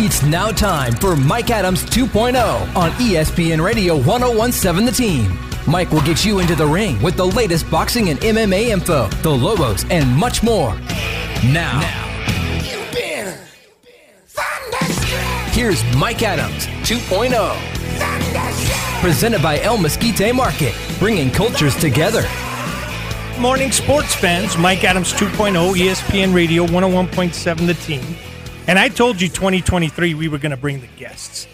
It's now time for Mike Adams 2.0 on ESPN Radio 1017 The Team. Mike will get you into the ring with the latest boxing and MMA info, the Lobos, and much more. Now, now here's Mike Adams 2.0. Presented by El Mesquite Market, bringing cultures together. Morning sports fans, Mike Adams 2.0, ESPN Radio 101.7 The Team. And I told you 2023 we were going to bring the guests.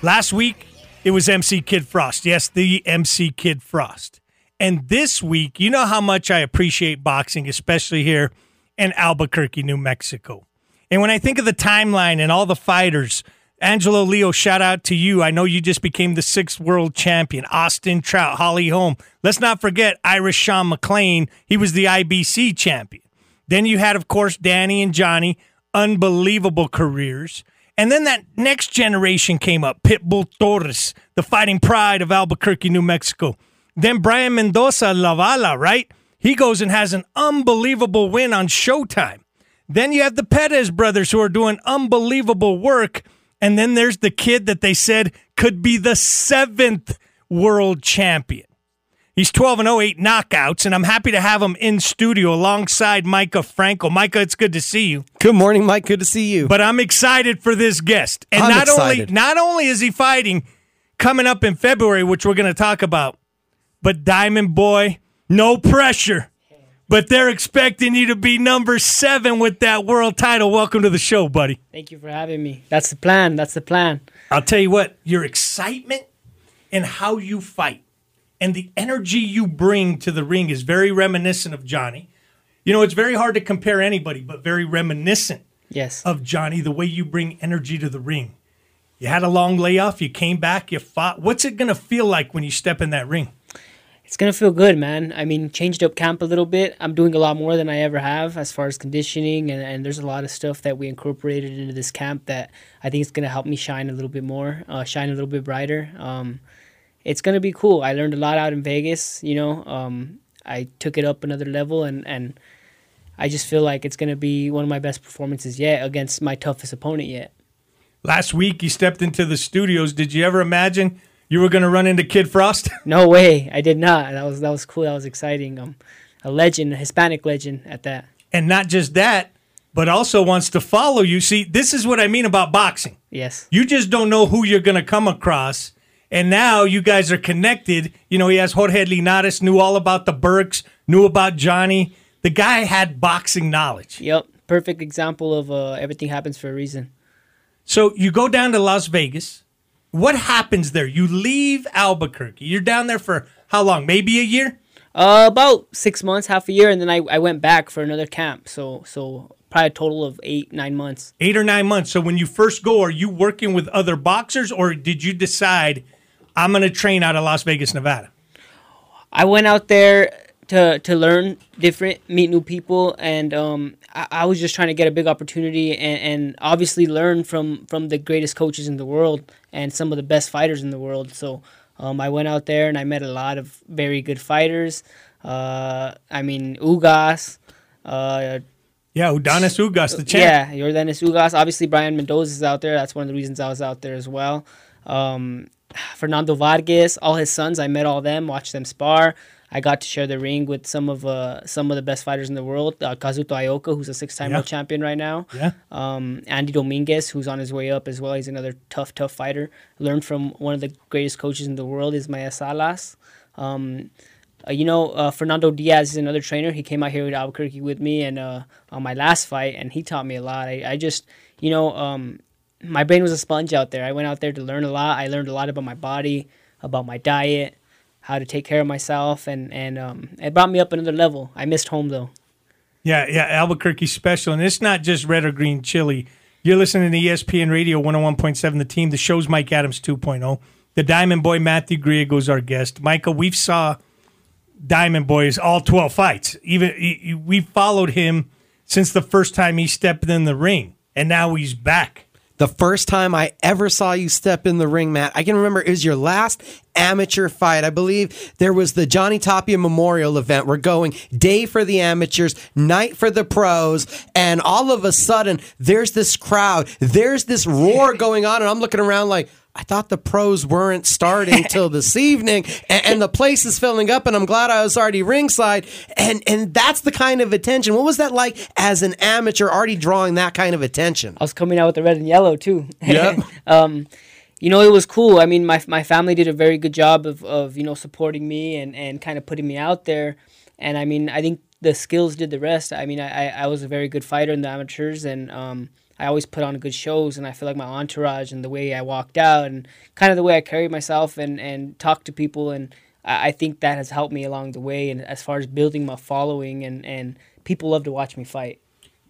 Last week, it was MC Kid Frost. Yes, the MC Kid Frost. And this week, you know how much I appreciate boxing, especially here in Albuquerque, New Mexico. And when I think of the timeline and all the fighters, Angelo Leo, shout out to you. I know you just became the sixth world champion. Austin Trout, Holly Holm. Let's not forget Irish Sean McLean. He was the IBC champion. Then you had, of course, Danny and Johnny unbelievable careers. And then that next generation came up Pitbull Torres, the fighting pride of Albuquerque, New Mexico. Then Brian Mendoza La Bala, right? He goes and has an unbelievable win on Showtime. Then you have the Perez brothers who are doing unbelievable work. And then there's the kid that they said could be the seventh world champion. He's 12 and 0, eight knockouts, and I'm happy to have him in studio alongside Micah Franco. Micah, it's good to see you. Good morning, Mike. Good to see you. But I'm excited for this guest. And I'm not excited. only not only is he fighting coming up in February, which we're going to talk about, but Diamond Boy, no pressure. But they're expecting you to be number seven with that world title. Welcome to the show, buddy. Thank you for having me. That's the plan. That's the plan. I'll tell you what, your excitement and how you fight and the energy you bring to the ring is very reminiscent of Johnny. You know, it's very hard to compare anybody, but very reminiscent Yes. of Johnny, the way you bring energy to the ring. You had a long layoff, you came back, you fought. What's it going to feel like when you step in that ring? It's gonna feel good, man. I mean, changed up camp a little bit. I'm doing a lot more than I ever have as far as conditioning, and, and there's a lot of stuff that we incorporated into this camp that I think is gonna help me shine a little bit more, uh, shine a little bit brighter. Um, it's gonna be cool. I learned a lot out in Vegas. You know, um, I took it up another level, and and I just feel like it's gonna be one of my best performances yet against my toughest opponent yet. Last week, you stepped into the studios. Did you ever imagine you were going to run into Kid Frost? No way, I did not. That was that was cool. That was exciting. Um, a legend, a Hispanic legend at that. and not just that, but also wants to follow you. See, this is what I mean about boxing. Yes. You just don't know who you're going to come across. And now you guys are connected. You know, he has Jorge Linares, knew all about the Burks, knew about Johnny. The guy had boxing knowledge. Yep. Perfect example of uh, everything happens for a reason. So you go down to Las Vegas. What happens there? You leave Albuquerque. You're down there for how long? Maybe a year? Uh, about six months, half a year, and then I, I went back for another camp. So so probably a total of eight nine months. Eight or nine months. So when you first go, are you working with other boxers or did you decide I'm going to train out of Las Vegas, Nevada? I went out there to to learn different, meet new people, and um, I, I was just trying to get a big opportunity and, and obviously learn from from the greatest coaches in the world and some of the best fighters in the world. So um, I went out there and I met a lot of very good fighters. Uh, I mean, Ugas. Uh, Yeah, Yordenis Ugas, the champ. yeah, Yordenis Ugas. Obviously, Brian Mendoza is out there. That's one of the reasons I was out there as well. Um, Fernando Vargas, all his sons. I met all them, watched them spar. I got to share the ring with some of uh, some of the best fighters in the world. Uh, Kazuto Ioka, who's a six-time Yeah. world champion right now. Yeah. Um, Andy Dominguez, who's on his way up as well. He's another tough, tough fighter. Learned from one of the greatest coaches in the world, Ismael Salas. Um, uh, you know, uh, Fernando Diaz is another trainer. He came out here with Albuquerque with me and uh, on my last fight, and he taught me a lot. I, I just, you know, um, my brain was a sponge out there. I went out there to learn a lot. I learned a lot about my body, about my diet, how to take care of myself, and and um, it brought me up another level. I missed home though. Yeah, yeah, Albuquerque special. And it's not just red or green chili. You're listening to ESPN Radio 101.7, the team. The show's Mike Adams 2.0. The Diamond Boy, Matthew Griego, is our guest. Michael, we've saw Diamond Boys all 12 fights. Even We followed him since the first time he stepped in the ring, and now he's back. The first time I ever saw you step in the ring, Matt. I can remember it was your last amateur fight. I believe there was the Johnny Tapia Memorial event. We're going day for the amateurs, night for the pros, and all of a sudden there's this crowd, there's this roar going on, and I'm looking around like, I thought the pros weren't starting till this evening, and, and, the place is filling up, and I'm glad I was already ringside, and and that's the kind of attention. What was that like as an amateur, already drawing that kind of attention? I was coming out with the red and yellow too. Yeah. um, you know, it was cool. I mean, my my family did a very good job of, of you know supporting me and, and kind of putting me out there. And I mean, I think the skills did the rest. I mean, I, I was a very good fighter in the amateurs, and um, I always put on good shows. And I feel like my entourage and the way I walked out and kind of the way I carried myself and and talked to people, and I, I think that has helped me along the way. And as far as building my following, and and people love to watch me fight.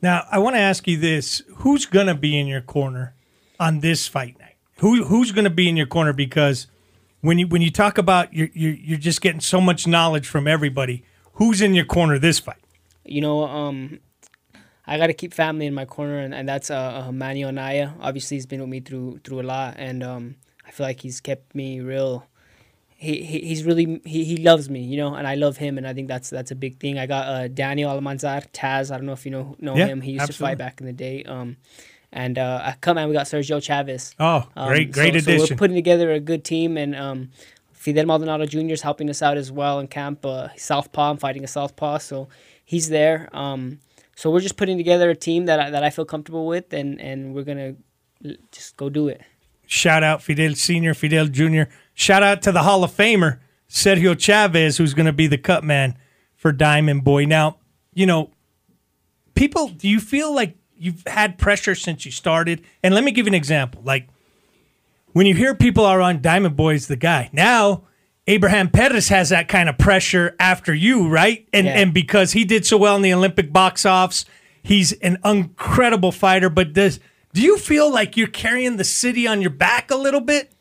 Now, I want to ask you this: Who's gonna be in your corner on this fight night? who who's going to be in your corner because when you when you talk about you're, you're you're just getting so much knowledge from everybody. Who's in your corner this fight? You know, um, I got to keep family in my corner, and, and that's uh, uh, Manuel Anaya. Obviously, he's been with me through through a lot, and um, I feel like he's kept me real. He, he he's really he, he loves me, you know, and I love him, and I think that's that's a big thing. I got uh, Daniel Almanzar, Taz. I don't know if you know know yeah, him. He used absolutely. to fight back in the day. Um, and uh, I come and we got Sergio Chavez. Oh, great, um, great so, addition. So we're putting together a good team, and um, Fidel Maldonado Jr. is helping us out as well in camp. Uh, Southpaw, I'm fighting a Southpaw, so he's there. Um, so we're just putting together a team that I, that I feel comfortable with, and, and we're gonna just go do it. Shout out Fidel Senior, Fidel Junior. Shout out to the Hall of Famer Sergio Chavez, who's going to be the cut man for Diamond Boy. Now, you know, people, do you feel like you've had pressure since you started. And let me give you an example. Like when you hear people are on Diamond Boy's the guy. Now Abraham Perez has that kind of pressure after you, right? And yeah. and because he did so well in the Olympic box offs, he's an incredible fighter. But does do you feel like you're carrying the city on your back a little bit?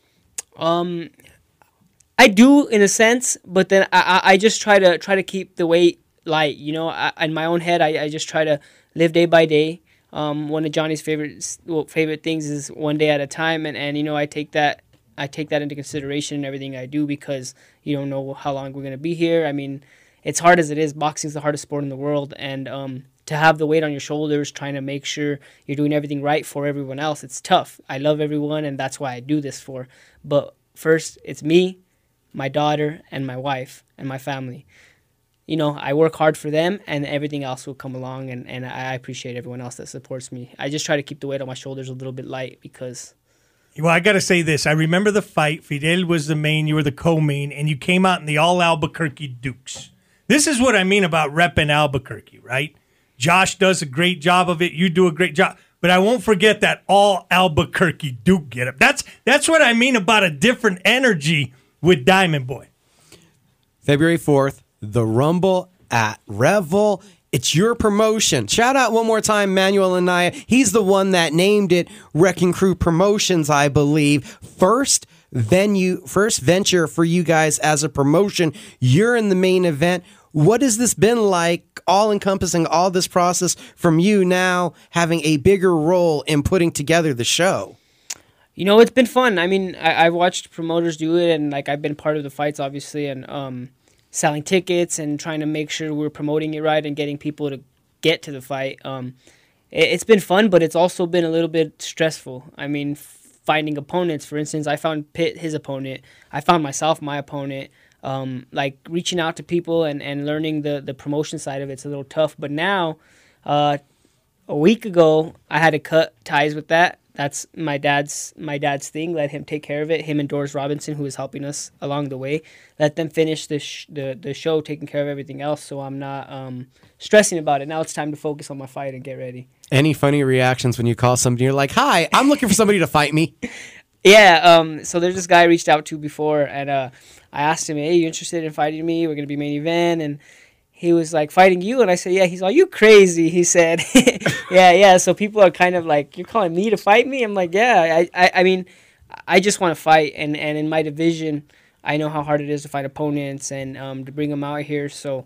Um, I do in a sense, but then I I just try to try to keep the weight light. You know, I, in my own head, I, I just try to live day by day. Um, one of Johnny's favorite well, favorite things is one day at a time, and, and you know I take that I take that into consideration in everything I do because you don't know how long we're gonna be here. I mean, it's hard as it is. Boxing is the hardest sport in the world, and um, to have the weight on your shoulders, trying to make sure you're doing everything right for everyone else, it's tough. I love everyone, and that's why I do this for. But first, it's me, my daughter, and my wife, and my family you know, I work hard for them and everything else will come along and, and I appreciate everyone else that supports me. I just try to keep the weight on my shoulders a little bit light because well, I got to say this. I remember the fight. Fidel was the main, you were the co main, and you came out in the all Albuquerque Dukes. This is what I mean about repping Albuquerque, right? Josh does a great job of it. You do a great job. But I won't forget that all Albuquerque Duke get up. That's that's what I mean about a different energy with Diamond Boy. February 4th, the Rumble at Revel. It's your promotion. Shout out one more time, Manuel Anaya. He's the one that named it Wrecking Crew Promotions, I believe. First venue, first venture for you guys as a promotion. You're in the main event. What has this been like, all encompassing all this process from you now having a bigger role in putting together the show? You know, it's been fun. I mean, I, have watched promoters do it, and like I've been part of the fights, obviously, and um, selling tickets and trying to make sure we're promoting it right and getting people to get to the fight. Um, it, has been fun, but it's also been a little bit stressful. I mean, finding opponents. For instance, I found Pitt his opponent. I found myself my opponent. Um, like reaching out to people and, and learning the, the promotion side of it's a little tough. But now, uh, a week ago, I had to cut ties with that that's my dad's my dad's thing. Let him take care of it. Him and Doris Robinson, who is helping us along the way, let them finish the sh- the the show, taking care of everything else. So I'm not um, stressing about it. Now it's time to focus on my fight and get ready. Any funny reactions when you call somebody? You're like, "Hi, I'm looking for somebody to fight me." Yeah. Um. So there's this guy I reached out to before, and uh, I asked him, "Hey, you interested in fighting me? We're gonna be main event." And he was like fighting you? And i said yeah. He's like you crazy? He said. Yeah yeah. So people are kind of like you're calling me to fight me? I'm like yeah. I i, I mean i just want to fight. And and in my division i know how hard it is to fight opponents and um, to bring them out here. So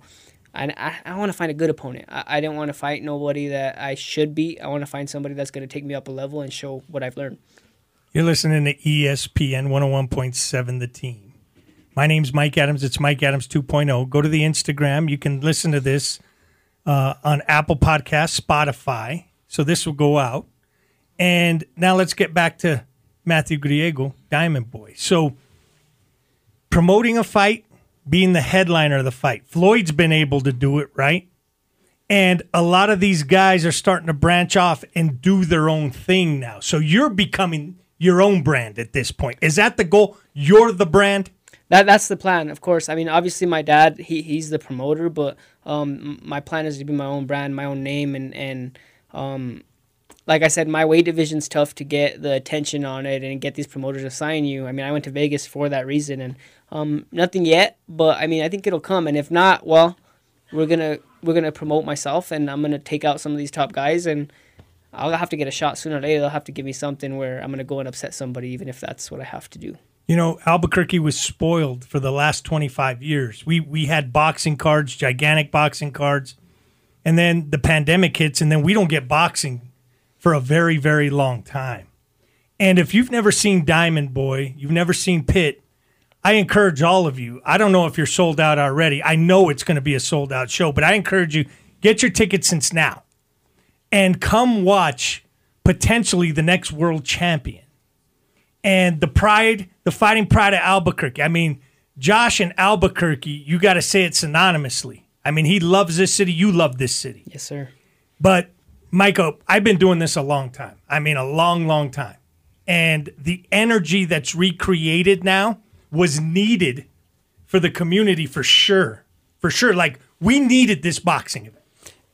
I, I, I want to find a good opponent. I, I didn't want to fight nobody that I should beat. I want to find somebody that's going to take me up a level and show what I've learned. You're listening to ESPN 101.7 The Team. My name's Mike Adams. It's Mike Adams 2.0. Go to the Instagram. You can listen to this uh, on Apple Podcasts, Spotify. So this will go out. And now let's get back to Matthew Griego, Diamond Boy. So promoting a fight, being the headliner of the fight. Floyd's been able to do it, right? And a lot of these guys are starting to branch off and do their own thing now. So you're becoming your own brand at this point. Is that the goal? You're the brand? That that's the plan, of course. I mean, obviously, my dad he he's the promoter, but um, my plan is to be my own brand, my own name, and and um, like I said, my weight division's tough to get the attention on it and get these promoters to sign you. I mean, I went to Vegas for that reason, and um, nothing yet, but I mean, I think it'll come. And if not, well, we're gonna we're gonna promote myself, and I'm gonna take out some of these top guys, and I'll have to get a shot sooner or later. They'll have to give me something where I'm gonna go and upset somebody, even if that's what I have to do. You know, Albuquerque was spoiled for the last 25 years. We we had boxing cards, gigantic boxing cards, and then the pandemic hits, and then we don't get boxing for a very very long time. And if you've never seen Diamond Boy, you've never seen Pitt, I encourage all of you. I don't know if you're sold out already. I know it's going to be a sold out show, but I encourage you get your tickets since now, and come watch potentially the next world champion and the pride, the fighting pride of Albuquerque. I mean, Josh and Albuquerque, you got to say it synonymously. I mean, he loves this city. You love this city. Yes, sir. But, Michael, I've been doing this a long time. I mean, a long, long time. And the energy that's recreated now was needed for the community for sure. For sure. Like, we needed this boxing event.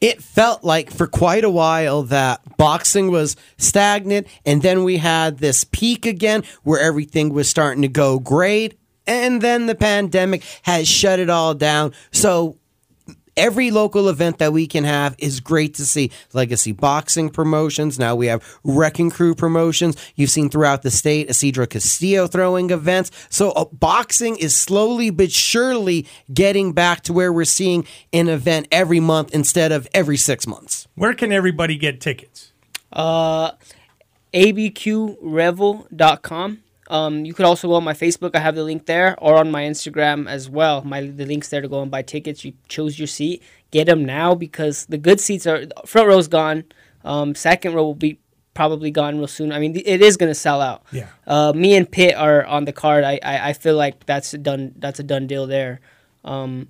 It felt like for quite a while that boxing was stagnant and then we had this peak again where everything was starting to go great and then the pandemic has shut it all down. So every local event that we can have is great to see. Legacy boxing promotions. Now we have wrecking crew promotions. You've seen throughout the state isidro castillo throwing events. So uh, boxing is slowly but surely getting back to where we're seeing an event every month instead of every six months. Where can everybody get tickets? Uh, abqrevel.com. Um, you could also go on my Facebook. I have the link there, or on my Instagram as well. My the links there to go and buy tickets. You choose your seat. Get them now because the good seats are front row's gone. Um, second row will be probably gone real soon. I mean, it is gonna sell out. Yeah. Uh, me and Pitt are on the card. I, I, I feel like that's a done. That's a done deal there. Um,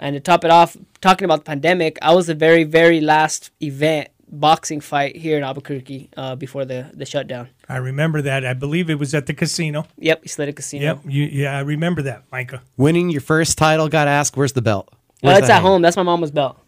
and to top it off, talking about the pandemic, I was the very very last event boxing fight here in Albuquerque uh, before the, the shutdown. I remember that. I believe it was at the casino. Yep, he casino. Yep, you, yeah, I remember that, Micah. Winning your first title, got asked, where's the belt? Uh, well, it's at home. That's my mama's belt.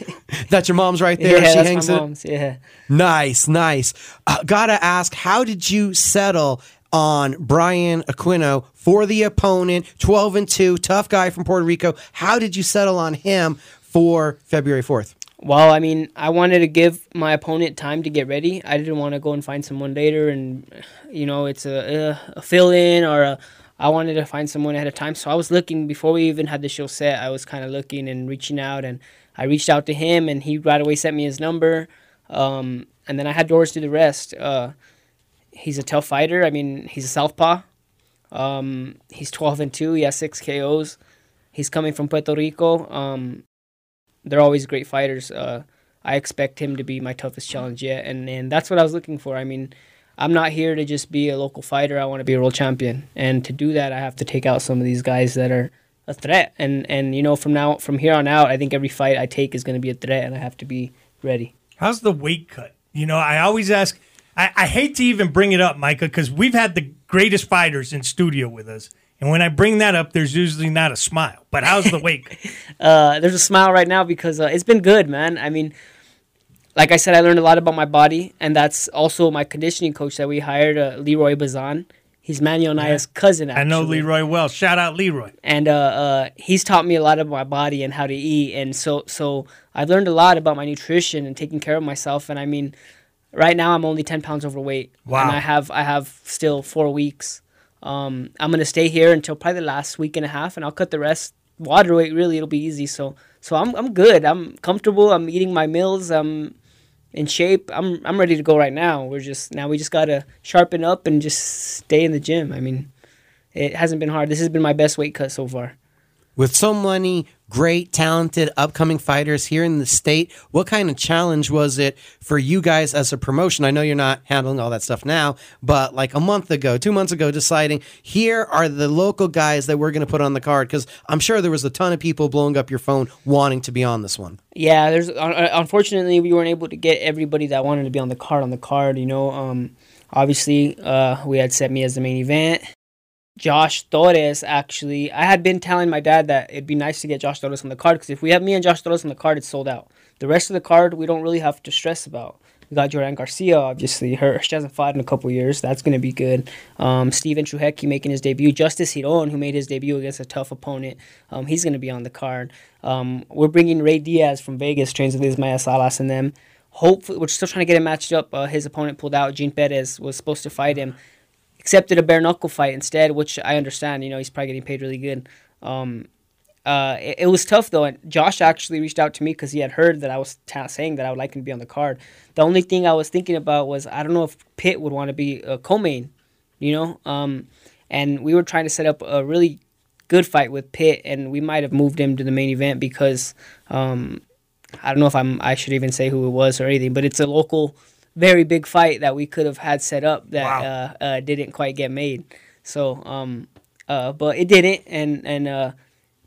that's your mom's right there. Yeah, she that's hangs my it. Yeah. Nice, nice. Uh, gotta ask, how did you settle on Brian Aquino for the opponent, 12 and 2, tough guy from Puerto Rico. How did you settle on him for February 4th? Well, I mean, I wanted to give my opponent time to get ready, I didn't want to go and find someone later and, you know, it's a, a fill in or a, I wanted to find someone ahead of time. So I was looking before we even had the show set, I was kind of looking and reaching out. And I reached out to him and he right away sent me his number. Um, and then I had Doris do the rest. Uh, he's a tough fighter. I mean, he's a southpaw. Um, he's 12 and 2. He has six KOs. He's coming from Puerto Rico. Um, they're always great fighters. Uh, I expect him to be my toughest challenge yet, and and that's what I was looking for. I mean, I'm not here to just be a local fighter. I want to be a world champion, and to do that, I have to take out some of these guys that are a threat. And and you know, from now from here on out, I think every fight I take is going to be a threat, and I have to be ready. How's the weight cut? You know, I always ask. I, I hate to even bring it up, Micah, because we've had the greatest fighters in studio with us, and when I bring that up, there's usually not a smile. But how's the weight? uh, there's a smile right now because uh, it's been good, man. I mean, like I said, I learned a lot about my body, and that's also my conditioning coach that we hired, uh, Leroy Bazan. He's Manuel Anaya's cousin. I know. Leroy well. Shout out Leroy. and uh, uh, he's taught me a lot about my body and how to eat, and so so I've learned a lot about my nutrition and taking care of myself. And I mean, right now I'm only ten pounds overweight. Wow. And I have I have still four weeks. Um, I'm gonna stay here until probably the last week and a half, and I'll cut the rest water weight. Really, it'll be easy. So So I'm I'm good. I'm comfortable. I'm eating my meals. I'm in shape. I'm I'm ready to go right now. We're just now we just gotta sharpen up and just stay in the gym. I mean, it hasn't been hard. This has been my best weight cut so far. With so many great, talented, upcoming fighters here in the state, what kind of challenge was it for you guys as a promotion? I know you're not handling all that stuff now, but like a month ago, two months ago, deciding here are the local guys that we're going to put on the card because I'm sure there was a ton of people blowing up your phone wanting to be on this one. Yeah, there's uh, unfortunately we weren't able to get everybody that wanted to be on the card on the card. You know, um, obviously uh, we had set me as the main event. Josh Torres actually. I had been telling my dad that it'd be nice to get Josh Torres on the card because if we have me and Josh Torres on the card, it's sold out. The rest of the card we don't really have to stress about. We got Jordan Garcia, obviously. Her she hasn't fought in a couple years. That's gonna be good. Um, Steven making his debut. Justice Hiron, who made his debut against a tough opponent, um, he's gonna be on the card. Um, we're bringing Ray Diaz from Vegas, trains with Ismael Salas and them. Hopefully, we're still trying to get him matched up. Uh, his opponent pulled out. Gene Perez was supposed to fight him accepted a bare knuckle fight instead, which I understand. You know, he's probably getting paid really good. Um, uh, it, it, was tough though, and Josh actually reached out to me because he had heard that I was t- saying that I would like him to be on the card. The only thing I was thinking about was I don't know if Pitt would want to be a co-main, you know. Um, and we were trying to set up a really good fight with Pitt, and we might have moved him to the main event because um, I don't know if I'm I should even say who it was or anything, but it's a local very big fight that we could have had set up that wow. uh, uh, didn't quite get made. So, um, uh, but it didn't, and and uh,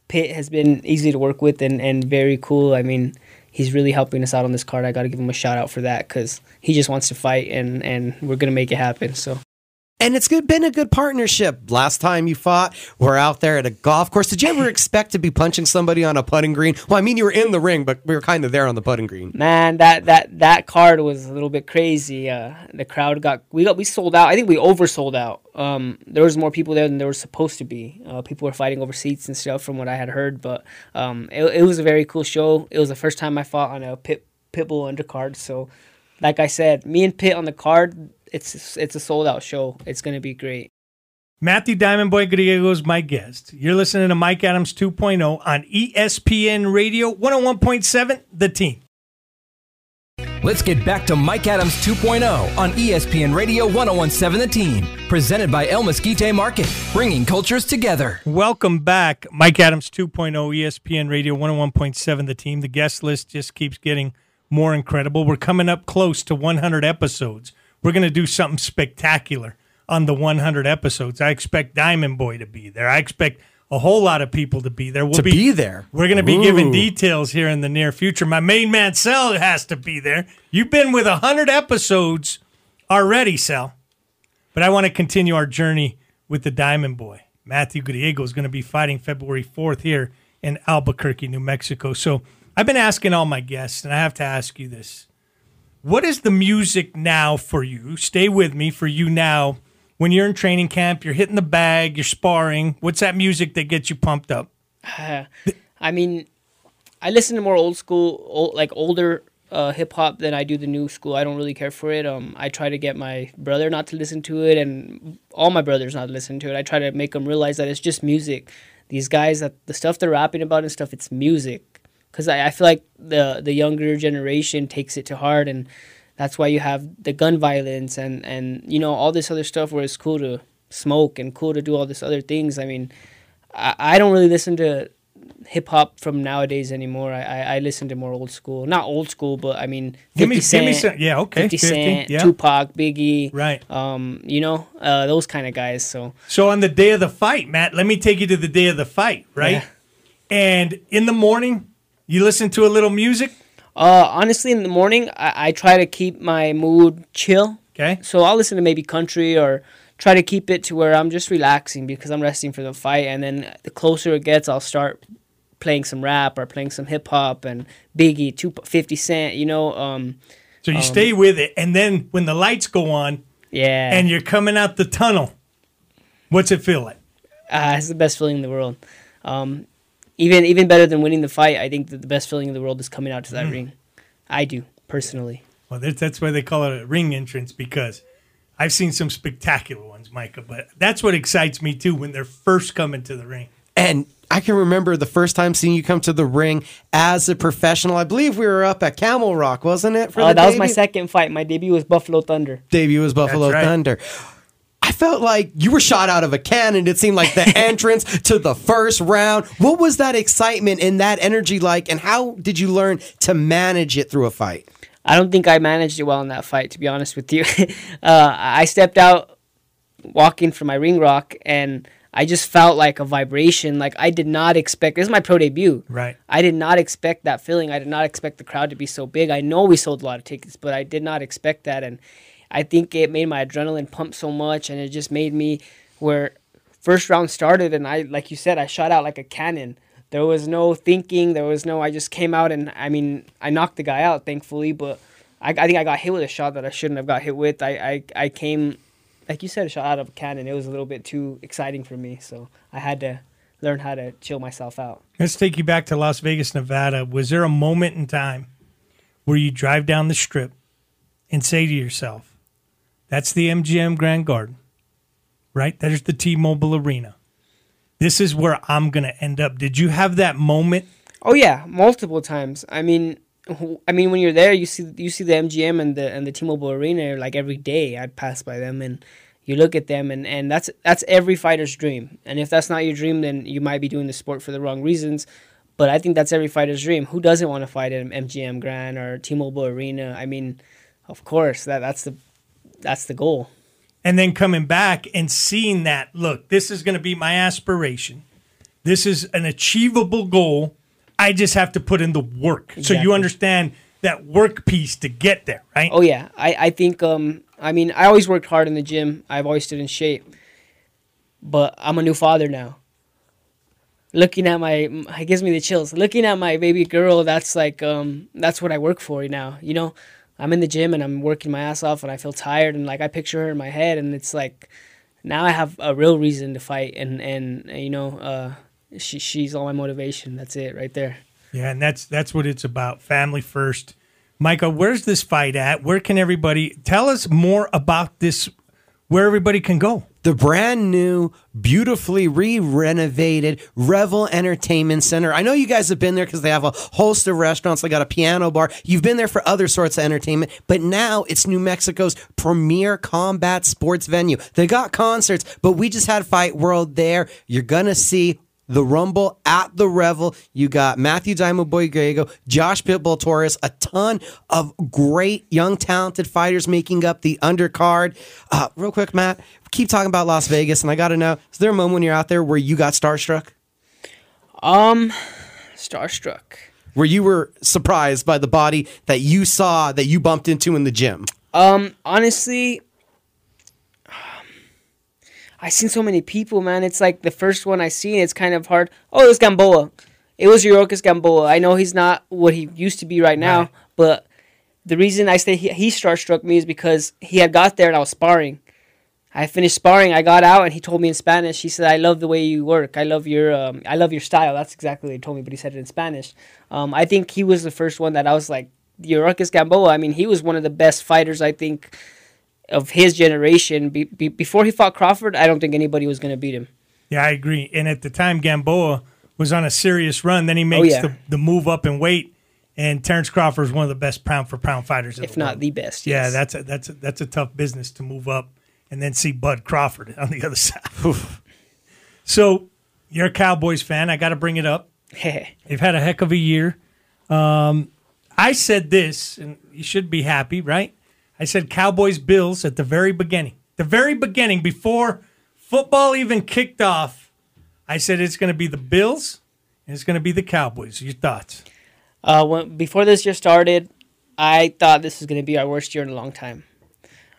Pitt has been easy to work with and, and very cool. I mean, he's really helping us out on this card. I got to give him a shout out for that because he just wants to fight, and and we're gonna make it happen. So. And it's good, been a good partnership. Last time you fought, we're out there at a golf course. Did you ever expect to be punching somebody on a putting green? Well, I mean, you were in the ring, but we were kind of there on the putting green. Man, that that that card was a little bit crazy. Uh, the crowd got we got we sold out. I think we oversold out. Um, there was more people there than there was supposed to be. Uh, people were fighting over seats and stuff, from what I had heard. But um, it, it was a very cool show. It was the first time I fought on a pit pitbull undercard. So, like I said, me and Pitt on the card it's it's a sold out show. It's gonna be great. Matthew Diamond Boy Griego is my guest. You're listening to Mike Adams 2.0 on ESPN Radio 101.7, The Team. Let's get back to Mike Adams 2.0 on ESPN Radio 1017 The Team, presented by El Mesquite Market, bringing cultures together. Welcome back, Mike Adams 2.0 ESPN Radio 101.7 The Team. The guest list just keeps getting more incredible. We're coming up close to 100 episodes. We're going to do something spectacular on the 100 episodes. I expect Diamond Boy to be there. I expect a whole lot of people to be there. We'll to be, be there. We're going to be Ooh. giving details here in the near future. My main man, Sal, has to be there. You've been with 100 episodes already, Sal. But I want to continue our journey with the Diamond Boy. Matthew Griego is going to be fighting February 4th here in Albuquerque, New Mexico. So I've been asking all my guests, and I have to ask you this. What is the music now for you? Stay with me for you now. When you're in training camp, you're hitting the bag, you're sparring. What's that music that gets you pumped up? Uh, I mean, I listen to more old school, old, like older uh, hip hop than I do the new school. I don't really care for it. Um, I try to get my brother not to listen to it, and all my brothers not to listen to it. I try to make them realize that it's just music. These guys that the stuff they're rapping about and stuff, it's music because I, I feel like the the younger generation takes it to heart, and that's why you have the gun violence and and you know all this other stuff where it's cool to smoke and cool to do all this other things. I mean, I, I don't really listen to hip hop from nowadays anymore. I, I, I listen to more old school, not old school, but I mean, 50 give me, Cent, give me some, yeah, okay, 50, 50 Cent, yeah. Tupac, Biggie, right? Um, you know, uh, those kind of guys. So, so on the day of the fight, Matt, let me take you to the day of the fight, right? Yeah. And in the morning, you listen to a little music? Uh, honestly, in the morning, I, I try to keep my mood chill. Okay. So I'll listen to maybe country or try to keep it to where I'm just relaxing because I'm resting for the fight. And then the closer it gets, I'll start playing some rap or playing some hip hop and Biggie, two, 50 Cent, you know. Um, so you um, stay with it. And then when the lights go on yeah, and you're coming out the tunnel, what's it feel like? Uh, it's the best feeling in the world. Um, even even better than winning the fight, I think that the best feeling in the world is coming out to that mm. ring. I do personally. Well, that's, that's why they call it a ring entrance because I've seen some spectacular ones, Micah. But that's what excites me too when they're first coming to the ring. And I can remember the first time seeing you come to the ring as a professional. I believe we were up at Camel Rock, wasn't it? For uh, that was my second fight. My debut was Buffalo Thunder. Debut was Buffalo right. Thunder. I felt like you were shot out of a cannon. It seemed like the entrance to the first round. What was that excitement and that energy like, and how did you learn to manage it through a fight? I don't think I managed it well in that fight, to be honest with you. uh, I stepped out walking from my ring rock, and I just felt like a vibration. Like I did not expect. This is my pro debut. Right. I did not expect that feeling. I did not expect the crowd to be so big. I know we sold a lot of tickets, but I did not expect that, and I think it made my adrenaline pump so much, and it just made me where first round started, and I, like you said, I shot out like a cannon. There was no thinking. There was no. I just came out, and I mean, I knocked the guy out, thankfully, but I, I think I got hit with a shot that I shouldn't have got hit with. I, I, I came, like you said, a shot out of a cannon. It was a little bit too exciting for me, so I had to learn how to chill myself out. Let's take you back to Las Vegas, Nevada. Was there a moment in time where you drive down the strip and say to yourself, that's the MGM Grand Garden, right? There's the T Mobile Arena. This is where I'm going to end up. Did you have that moment? Oh yeah, multiple times. I mean, I mean, when you're there, you see you see the MGM and the and the T-Mobile Arena like every day. I'd pass by them and you look at them and, and that's that's every fighter's dream. And if that's not your dream, then you might be doing the sport for the wrong reasons. But I think that's every fighter's dream. Who doesn't want to fight at MGM Grand or T-Mobile Arena? I mean, of course that that's the that's the goal. And then coming back and seeing that, look, this is going to be my aspiration. This is an achievable goal. I just have to put in the work. Exactly. So you understand that work piece to get there, right? Oh yeah. I, I think um I mean I always worked hard in the gym. I've always stood in shape. But I'm a new father now. Looking at my it gives me the chills. Looking at my baby girl, that's like um that's what I work for now. You know, I'm in the gym and I'm working my ass off and I feel tired and like I picture her in my head and it's like now I have a real reason to fight and and you know uh, she she's all my motivation. That's it right there. Yeah, and that's that's what it's about. Family first. Michael, where's this fight at? Where can everybody tell us more about this? Where everybody can go? the brand new, beautifully re renovated Revel Entertainment Center. I know you guys have been there because they have a host of restaurants. They got a piano bar. You've been there for other sorts of entertainment, but now it's New Mexico's premier combat sports venue. They got concerts, but we just had Fight World there. You're going to see the Rumble at the Revel. You got Matthew Diamond Boy Griego, Josh Pitbull Torres, a ton of great young talented fighters making up the undercard. Uh, real quick, Matt, keep talking about Las Vegas, and I got to know: is there a moment when you're out there where you got starstruck? Um, starstruck. Where you were surprised by the body that you saw that you bumped into in the gym? Um, honestly, I seen so many people, man. It's like the first one I seen. It's kind of hard. Oh, it was Gamboa. It was Yuriorkis Gamboa. I know he's not what he used to be right now, right. but the reason I say he, he starstruck me is because he had got there and I was sparring. I finished sparring. I got out, and he told me in Spanish. He said, "I love the way you work. I love your, um, I love your style." That's exactly what he told me, but he said it in Spanish. Um, I think he was the first one that I was like, Yuriorkis Gamboa. I mean, he was one of the best fighters I think of his generation. Be, be, before he fought Crawford, I don't think anybody was going to beat him. Yeah, I agree. And at the time, Gamboa was on a serious run. Then he oh, makes oh, yeah. the, the move up in weight. And Terrence Crawford is one of the best pound for pound fighters, if the not world. the best. Yes. Yeah, that's a, that's a, that's a tough business to move up and then see Bud Crawford on the other side. so you're a Cowboys fan. I got to bring it up. They've had a heck of a year. Um, I said this, and you should be happy, right? I said Cowboys Bills at the very beginning. The very beginning, before football even kicked off, I said it's going to be the Bills and it's going to be the Cowboys. Your thoughts? Uh, when, before this year started, I thought this was going to be our worst year in a long time.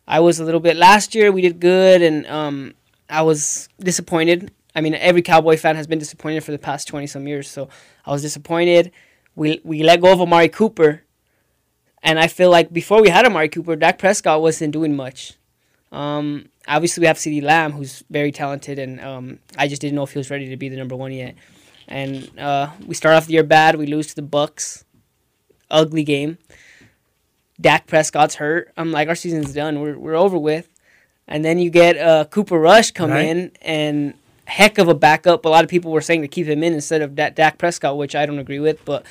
I was a little bit last year. We did good, and um, I was disappointed. I mean, every Cowboy fan has been disappointed for the past twenty some years. So I was disappointed. We we let go of Amari Cooper, and I feel like before we had Amari Cooper, Dak Prescott wasn't doing much. Um, obviously, we have CeeDee Lamb, who's very talented, and um, I just didn't know if he was ready to be the number one yet. And uh, we start off the year bad. We lose to the Bucs. Ugly game. Dak Prescott's hurt. I'm like, our season's done. We're we're over with. And then you get uh, Cooper Rush come right. in, and heck of a backup. A lot of people were saying to keep him in instead of da- Dak Prescott, which I don't agree with. But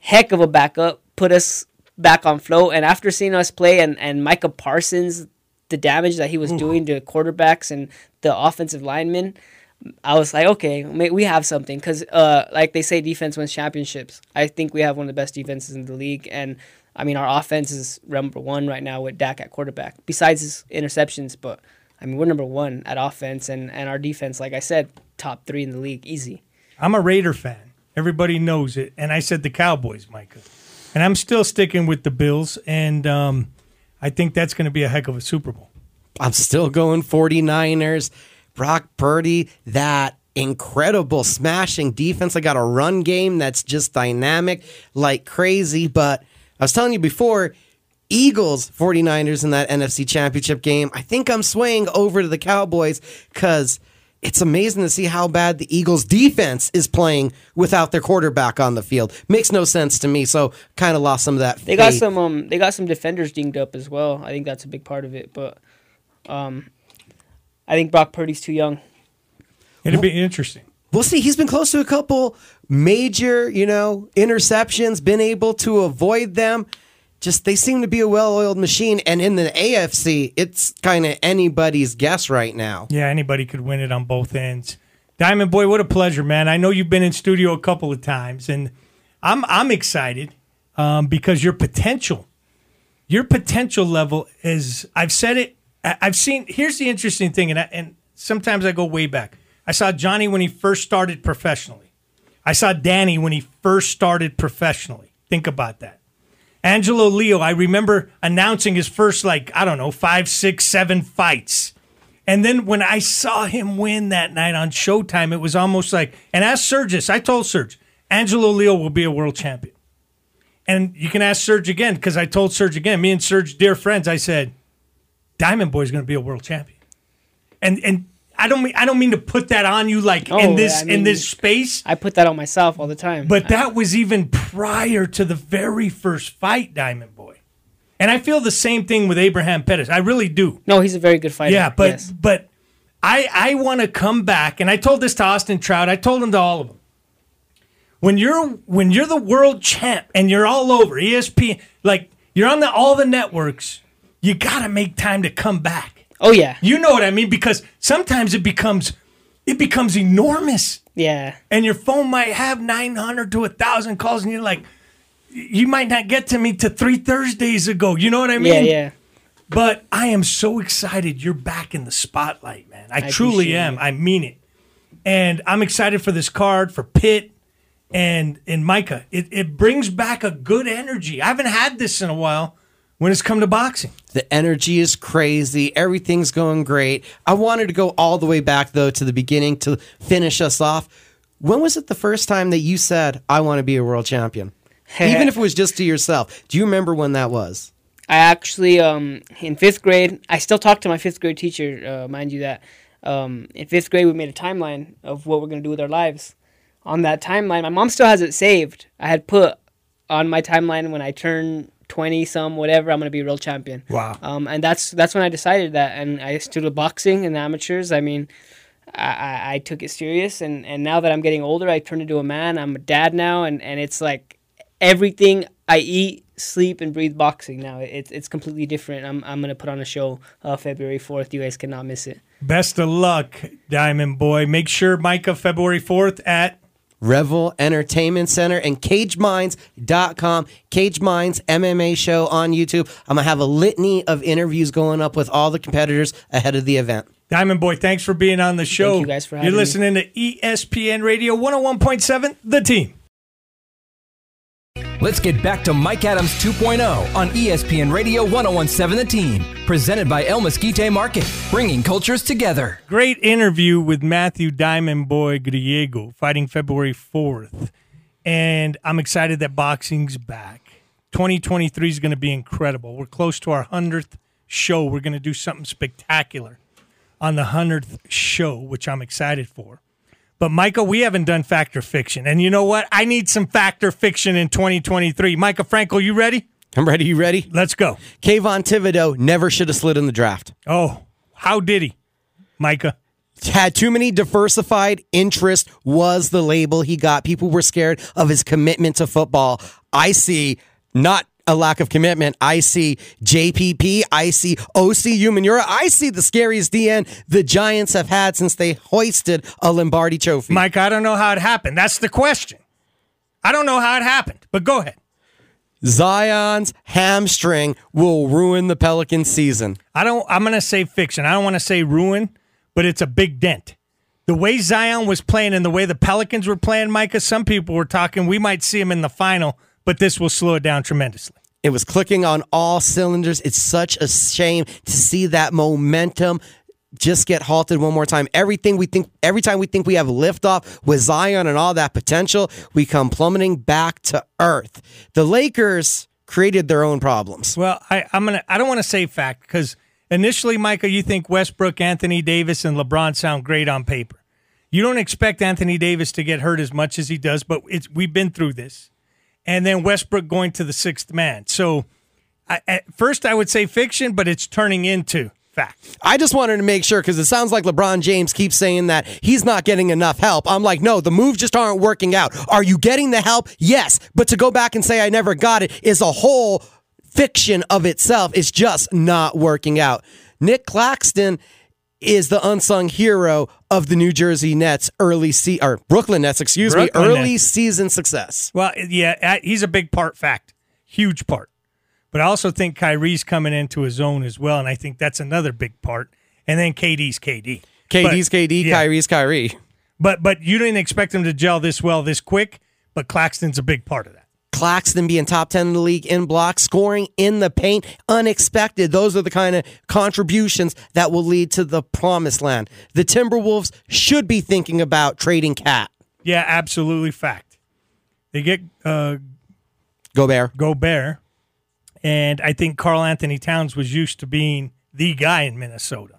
heck of a backup, put us back on flow. And after seeing us play and and Micah Parsons, the damage that he was doing to quarterbacks and the offensive linemen. I was like, okay, we have something because, uh, like they say, defense wins championships. I think we have one of the best defenses in the league, and I mean, our offense is number one right now with Dak at quarterback. Besides his interceptions, but I mean, we're number one at offense, and and our defense, like I said, top three in the league, easy. I'm a Raider fan. Everybody knows it, and I said the Cowboys, Micah, and I'm still sticking with the Bills, and um, I think that's going to be a heck of a Super Bowl. I'm still going 49ers. Brock Purdy, that incredible smashing defense. I got a run game that's just dynamic like crazy, but I was telling you before, Eagles 49ers in that NFC championship game. I think I'm swaying over to the Cowboys because it's amazing to see how bad the Eagles defense is playing without their quarterback on the field. Makes no sense to me. So kind of lost some of that. They got some um they got some defenders dinged up as well. I think that's a big part of it. But um I think Brock Purdy's too young. It'll be interesting. We'll see. He's been close to a couple major, you know, interceptions, been able to avoid them. Just they seem to be a well-oiled machine, and in the AFC, it's kind of anybody's guess right now. Yeah, anybody could win it on both ends. Diamond Boy, what a pleasure, man! I know you've been in studio a couple of times, and I'm I'm excited um, because your potential, your potential level is. I've said it. I've seen. Here's the interesting thing, and I, and sometimes I go way back. I saw Johnny when he first started professionally. I saw Danny when he first started professionally. Think about that. Angelo Leo, I remember announcing his first, like, I don't know, five, six, seven fights. And then when I saw him win that night on Showtime, it was almost like, and ask Sergis, I told Serge, Angelo Leo will be a world champion. And you can ask Serge again, because I told Serge again, me and Serge, dear friends, I said, Diamond Boy is going to be a world champion. And, and I don't mean I don't mean to put that on you like oh, in this I mean, in this space. I put that on myself all the time. But that was even prior to the very first fight, Diamond Boy. And I feel the same thing with Abraham Perez. I really do. No, he's a very good fighter. Yeah, but yes. but I I want to come back, and I told this to Austin Trout. I told him to all of them. When you're when you're the world champ and you're all over ESPN, like you're on the all the networks, you got to make time to come back Oh yeah. You know what I mean? Because sometimes it becomes it becomes enormous. Yeah. And your phone might have 900 to 1,000 calls, and you're like, you might not get to me to three Thursdays ago. You know what I mean? Yeah, yeah. But I am so excited you're back in the spotlight, man. I, I truly am. It. I mean it. And I'm excited for this card, for Pitt and and Micah. It, it brings back a good energy. I haven't had this in a while when it's come to boxing. The energy is crazy. Everything's going great. I wanted to go all the way back, though, to the beginning to finish us off. When was it the first time that you said, I want to be a world champion? Even if it was just to yourself. Do you remember when that was? I actually, um, in fifth grade, I still talk to my fifth grade teacher, uh, mind you that. Um, in fifth grade, we made a timeline of what we're going to do with our lives. On that timeline, my mom still has it saved. I had put on my timeline when I turned twenty some whatever, I'm gonna be a real champion. Wow. Um, and that's that's when I decided that, and I started boxing and amateurs. I mean, I, I took it serious, and and now that I'm getting older, I turned into a man. I'm a dad now, and and it's like everything I eat, sleep, and breathe boxing now. It's it's completely different. I'm I'm gonna put on a show uh, February fourth. You guys cannot miss it. Best of luck, Diamond Boy. Make sure Micah February fourth at Revel Entertainment Center and CageMinds.com. Cage Minds MMA show on YouTube. I'm going to have a litany of interviews going up with all the competitors ahead of the event. Diamond Boy, thanks for being on the show. Thank you guys for having me. You're listening me. to ESPN Radio 101.7, The Team. Let's get back to Mike Adams 2.0 on ESPN Radio 1017 The Team, presented by El Mesquite Market, bringing cultures together. Great interview with Matthew Diamond Boy Griego, fighting February 4th. And I'm excited that boxing's back. 2023 is going to be incredible. We're close to our 100th show. We're going to do something spectacular on the 100th show, which I'm excited for. But Michael, we haven't done factor fiction. And you know what? I need some factor fiction in 2023. Michael Frankel, you ready? I'm ready. You ready? Let's go. Kayvon Thibodeaux never should have slid in the draft. Oh, how did he, Micah? had too many diversified interests was the label he got. People were scared of his commitment to football. I see not a lack of commitment. I see JPP. I see Osi Umenyiora. I see the scariest DN the Giants have had since they hoisted a Lombardi trophy. Mike, I don't know how it happened. That's the question. I don't know how it happened, but go ahead. Zion's hamstring will ruin the Pelicans season. I don't I'm going to say fiction. I don't want to say ruin, but it's a big dent. The way Zion was playing and the way the Pelicans were playing, Micah, some people were talking we might see him in the final, but this will slow it down tremendously. It was clicking on all cylinders. It's such a shame to see that momentum just get halted one more time. Everything we think, every time we think we have liftoff with Zion and all that potential, we come plummeting back to earth. The Lakers created their own problems. Well, I, I'm gonna. I don't want to say fact because initially, Michael, you think Westbrook, Anthony Davis, and LeBron sound great on paper. You don't expect Anthony Davis to get hurt as much as he does, but it's we've been through this. And then Westbrook going to the sixth man. So, I, at first, I would say fiction, but it's turning into fact. I just wanted to make sure because it sounds like LeBron James keeps saying that he's not getting enough help. I'm like, no, the moves just aren't working out. Are you getting the help? Yes. But to go back and say I never got it is a whole fiction of itself. It's just not working out. Nick Claxton is the unsung hero of the New Jersey Nets early se- or Brooklyn Nets, excuse Brooklyn me, early Nets. season success. Well, yeah, he's a big part. Fact, huge part. But I also think Kyrie's coming into his own as well, and I think that's another big part. And then KD's KD. KD's But- KD, yeah. Kyrie's Kyrie. But but you didn't expect him to gel this well this quick. But Claxton's a big part of that. Claxton being top 10 in the league in blocks, scoring in the paint, unexpected. Those are the kind of contributions that will lead to the promised land. The Timberwolves should be thinking about trading KAT. Yeah, absolutely fact. They get uh, Gobert. Gobert, and I think Karl Anthony Towns was used to being the guy in Minnesota,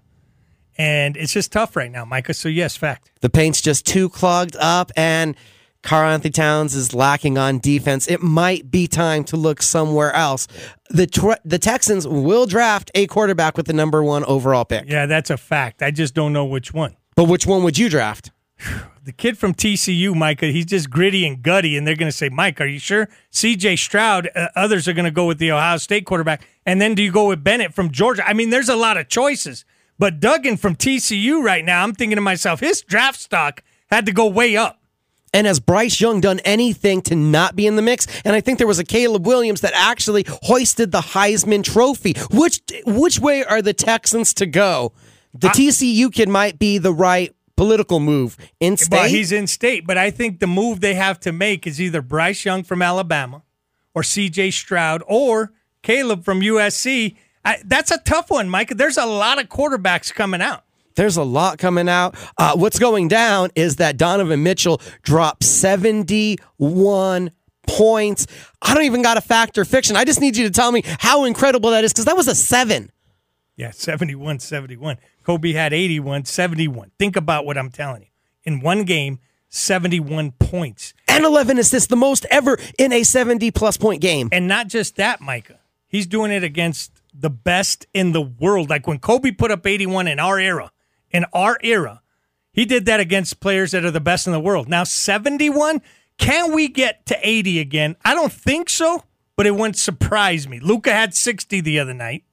and it's just tough right now, Micah. So yes, fact. The paint's just too clogged up, and Karl Anthony Towns is lacking on defense. It might be time to look somewhere else. The tw- the Texans will draft a quarterback with the number one overall pick. Yeah, that's a fact. I just don't know which one. But which one would you draft? the kid from TCU, Micah, he's just gritty and gutty, and they're going to say, Mike, are you sure? CJ Stroud, uh, others are going to go with the Ohio State quarterback. And then do you go with Bennett from Georgia? I mean, there's a lot of choices. But Duggan from TCU right now, I'm thinking to myself, his draft stock had to go way up. And has Bryce Young done anything to not be in the mix? And I think there was a Caleb Williams that actually hoisted the Heisman Trophy. Which which way are the Texans to go? The TCU kid might be the right political move in state. But he's in state. But I think the move they have to make is either Bryce Young from Alabama or CJ Stroud or Caleb from USC. I, that's a tough one, Mike. There's a lot of quarterbacks coming out. There's a lot coming out. Uh, what's going down is that Donovan Mitchell dropped 71 points. I don't even got a fact or fiction. I just need you to tell me how incredible that is because that was a seven. Yeah, 71 71. Kobe had 81 71. Think about what I'm telling you. In one game, 71 points. And 11 assists, the most ever in a 70 plus point game. And not just that, Micah. He's doing it against the best in the world. Like when Kobe put up 81 in our era, in our era, he did that against players that are the best in the world. Now, 71, can we get to 80 again? I don't think so, but it wouldn't surprise me. Luka had 60 the other night.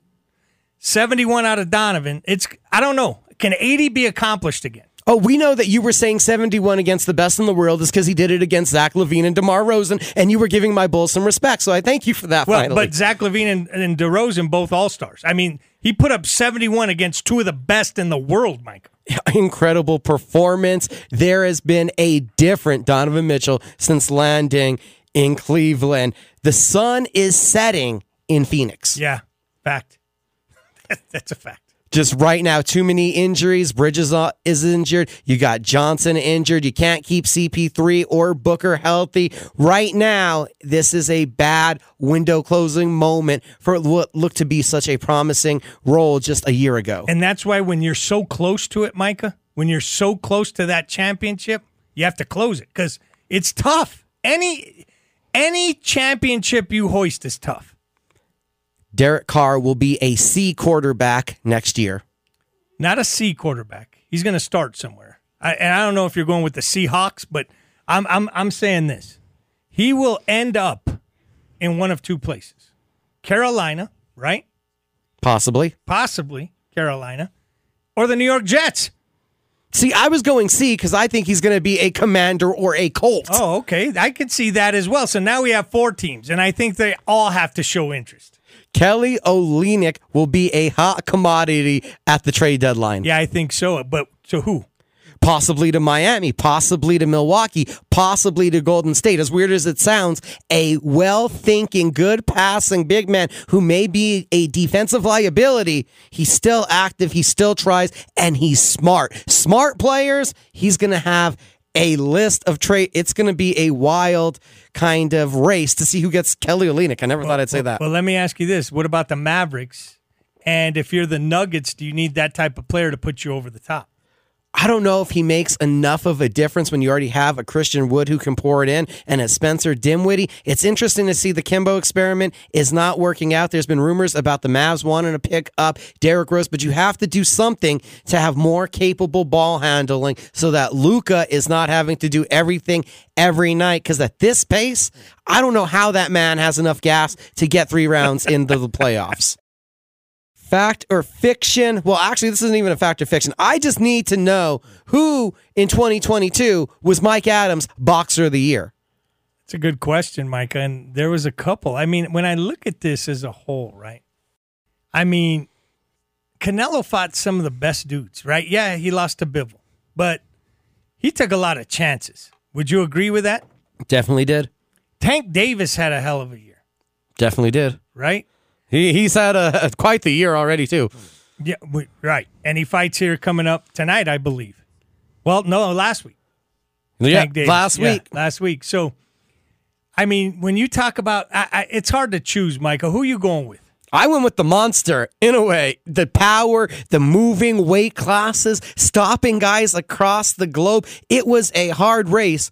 71 out of Donovan. It's I don't know. Can 80 be accomplished again? Oh, we know that you were saying 71 against the best in the world is because he did it against Zach LaVine and DeMar DeRozan, and you were giving my Bulls some respect. So I thank you for that Well, finally. but Zach LaVine and, and DeRozan both All Stars. I mean, he put up 71 against two of the best in the world, Mike. incredible performance. There has been a different Donovan Mitchell since landing in Cleveland. The sun is setting in Phoenix. Yeah, fact. That's a fact. Just right now, too many injuries. Bridges is injured. You got Johnson injured. You can't keep CP3 or Booker healthy. Right now, this is a bad window closing moment for what looked to be such a promising role just a year ago. And that's why when you're so close to it, Micah, when you're so close to that championship, you have to close it because it's tough. Any any championship you hoist is tough. Derek Carr will be a C quarterback next year. not a C quarterback. He's going to start somewhere. I, and I don't know if you're going with the Seahawks, but I'm I'm I'm saying this. He will end up in one of two places. Carolina, right? Possibly. Possibly Carolina, or the New York Jets. See, I was going C because I think he's going to be a commander or a Colt. Oh, okay. I could see that as well. So now we have four teams, and I think they all have to show interest. Kelly Olynyk will be a hot commodity at the trade deadline. Yeah, I think so. But to who? Possibly to Miami, possibly to Milwaukee, possibly to Golden State. As weird as it sounds, a well thinking, good passing big man who may be a defensive liability. He's still active, he still tries, and he's smart. Smart players, he's going to have a list of trade. It's going to be a wild kind of race to see who gets Kelly Olynyk. I never thought I'd say that. Well, let me ask you this: What about the Mavericks? And if you're the Nuggets, do you need that type of player to put you over the top? I don't know if he makes enough of a difference when you already have a Christian Wood who can pour it in and a Spencer Dinwiddie. It's interesting to see the Kemba experiment is not working out. There's been rumors about the Mavs wanting to pick up Derrick Rose, but you have to do something to have more capable ball handling so that Luka is not having to do everything every night. Because at this pace, I don't know how that man has enough gas to get three rounds into the playoffs. Fact or fiction? Well, actually, this isn't even a fact or fiction. I just need to know who in 2022 was Mike Adams Boxer of the Year. It's a good question, Micah. And there was a couple. I mean, when I look at this as a whole, right? I mean, Canelo fought some of the best dudes, right? Yeah, he lost to Bivol, but he took a lot of chances. Would you agree with that? Definitely did. Tank Davis had a hell of a year, Definitely did. right? He he's had a, quite the year already too. Yeah, we- right. And he fights here coming up tonight, I believe. Well, no, last week. Yeah, Tank Davis. last Yeah, week. last week. So, I mean, when you talk about, I, I, it's hard to choose, Michael. Who are you going with? I went with the monster in a way. The power, the moving weight classes, stopping guys across the globe. It was a hard race,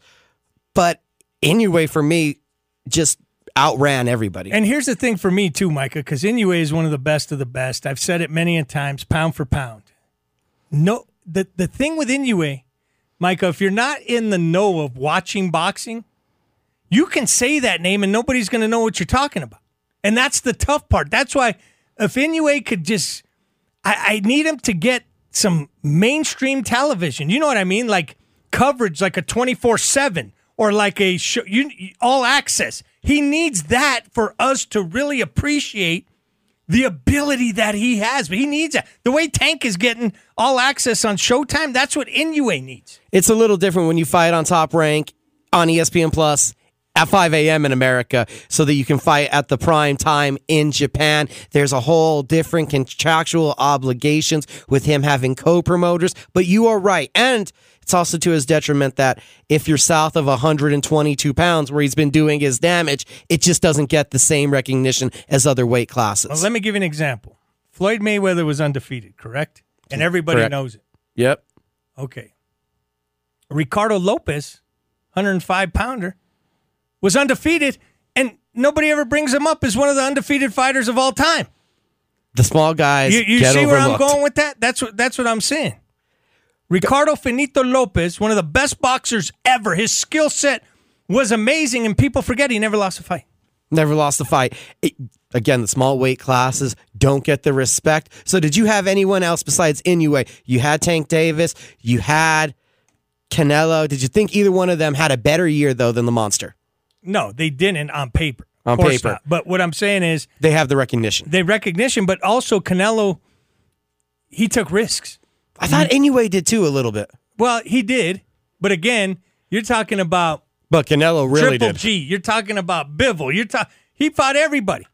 but anyway, for me, just outran everybody. And here's the thing for me too, Micah, because Inoue is one of the best of the best. I've said it many a times, pound for pound. No, the the thing with Inoue, Micah, if you're not in the know of watching boxing, you can say that name and nobody's going to know what you're talking about. And that's the tough part. That's why if Inoue could just, I, I need him to get some mainstream television. You know what I mean? Like coverage, like a 24 7 or like a show, you, all access. He needs that for us to really appreciate the ability that he has. But he needs that. The way Tank is getting all access on Showtime, that's what Inoue needs. It's a little different when you fight on top rank on ESPN Plus at 5 a.m. in America so that you can fight at the prime time in Japan. There's a whole different contractual obligations with him having co-promoters, but you are right. And it's also to his detriment that if you're south of 122 pounds where he's been doing his damage, it just doesn't get the same recognition as other weight classes. Well, let me give you an example. Floyd Mayweather was undefeated, correct? And everybody Correct. knows it. yep. Okay. Ricardo Lopez, 105 pounder, was undefeated, and nobody ever brings him up as one of the undefeated fighters of all time. The small guys You, you see where I'm going with that? That's what that's what I'm saying. Ricardo Finito Lopez, one of the best boxers ever. His skill set was amazing, and people forget he never lost a fight. Never lost a fight. It- again, the small weight classes don't get the respect. So, did you have anyone else besides Inoue? You had Tank Davis. You had Canelo. Did you think either one of them had a better year though than the monster? No, they didn't on paper. On paper. not. But what I'm saying is They have the recognition. they recognition, but also Canelo, he took risks. I thought mm. Anyway did too a little bit, Well, he did, but again, you're talking about but Canelo really Triple did. G. You're talking about Bivol. You're talking. He fought everybody.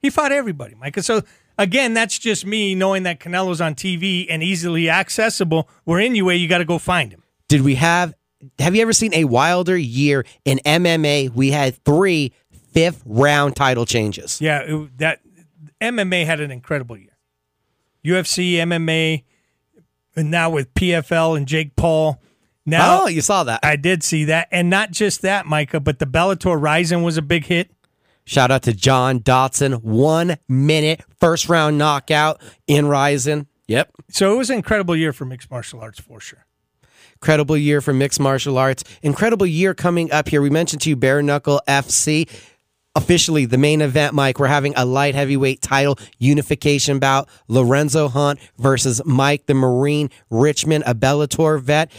He fought everybody, Micah. So again, that's just me knowing that Canelo's on TV and easily accessible. Where anyway, you got to go find him. Did we have? Have you ever seen a wilder year in MMA? We had three fifth round title changes. Yeah, it, that MMA had an incredible year. UFC, MMA, and now with PFL and Jake Paul. Now oh, you saw that. I did see that, and not just that, Micah, but the Bellator Rizin was a big hit. Shout out to John Dotson. One minute first round knockout in Rizin. Yep. So it was an incredible year for mixed martial arts for sure. Incredible year for mixed martial arts. Incredible year coming up here. We mentioned to you Bare Knuckle FC. Officially, the main event, Mike, we're having a light heavyweight title unification bout. Lorenzo Hunt versus Mike the Marine Richmond, a Bellator vet.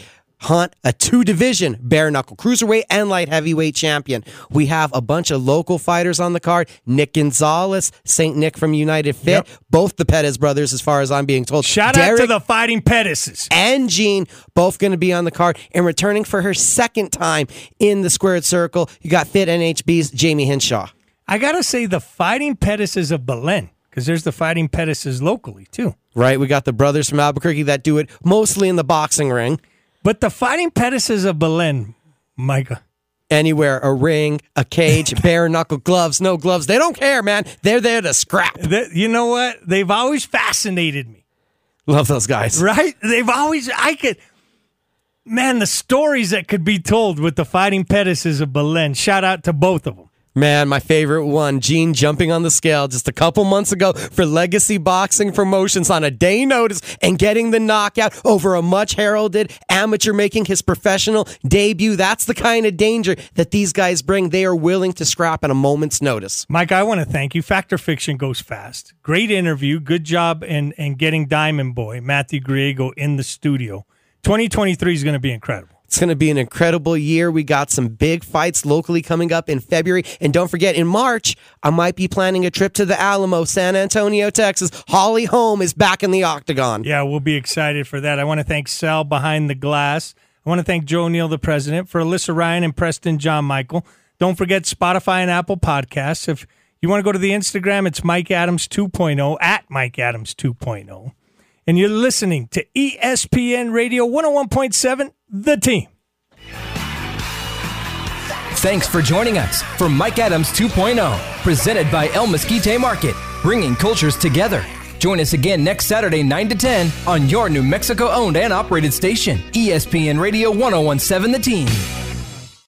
Hunt, a two division bare knuckle cruiserweight and light heavyweight champion. We have a bunch of local fighters on the card. Nick Gonzalez, St. Nick from United Fit, Yep. both the Pettis brothers, as far as I'm being told. Shout out to the Fighting Pettises. and Jean, both going to be on the card. And returning for her second time in the squared circle, you got Fit NHB's Jamie Henshaw. I gotta say the Fighting Pettises of Belen, because there's the Fighting Pettises locally too. Right? We got the brothers from Albuquerque that do it mostly in the boxing ring. But the Fighting Pettises of Belen, Micah. Anywhere, a ring, a cage, bare knuckle gloves, no gloves. They don't care, man. They're there to scrap. That, you know what? They've always fascinated me. Love those guys. Right? They've always I could man, the stories that could be told with the Fighting Pettises of Belen. Shout out to both of them. Man, my favorite one, Gene jumping on the scale just a couple months ago for Legacy Boxing Promotions on a day notice and getting the knockout over a much heralded amateur making his professional debut. That's the kind of danger that these guys bring. They are willing to scrap at a moment's notice. Mike, I want to thank you. Fact or Fiction goes fast. Great interview. Good job in, in getting Diamond Boy, Matthew Griego, in the studio. 2023 is going to be incredible. It's going to be an incredible year. We got some big fights locally coming up in February. And don't forget, in March, I might be planning a trip to the Alamo, San Antonio, Texas. Holly Holm is back in the octagon. Yeah, we'll be excited for that. I want to thank Sal behind the glass. I want to thank Joe Neal, the president, for Alyssa Ryan and Preston John Michael. Don't forget Spotify and Apple Podcasts. If you want to go to the Instagram, it's Mike Adams 2.0 at Mike Adams 2.0. And you're listening to ESPN Radio 101.7, The Team. Thanks for joining us for Mike Adams 2.0, presented by El Mesquite Market, bringing cultures together. Join us again next Saturday, 9 to 10, on your New Mexico owned and operated station, ESPN Radio 1017 The Team.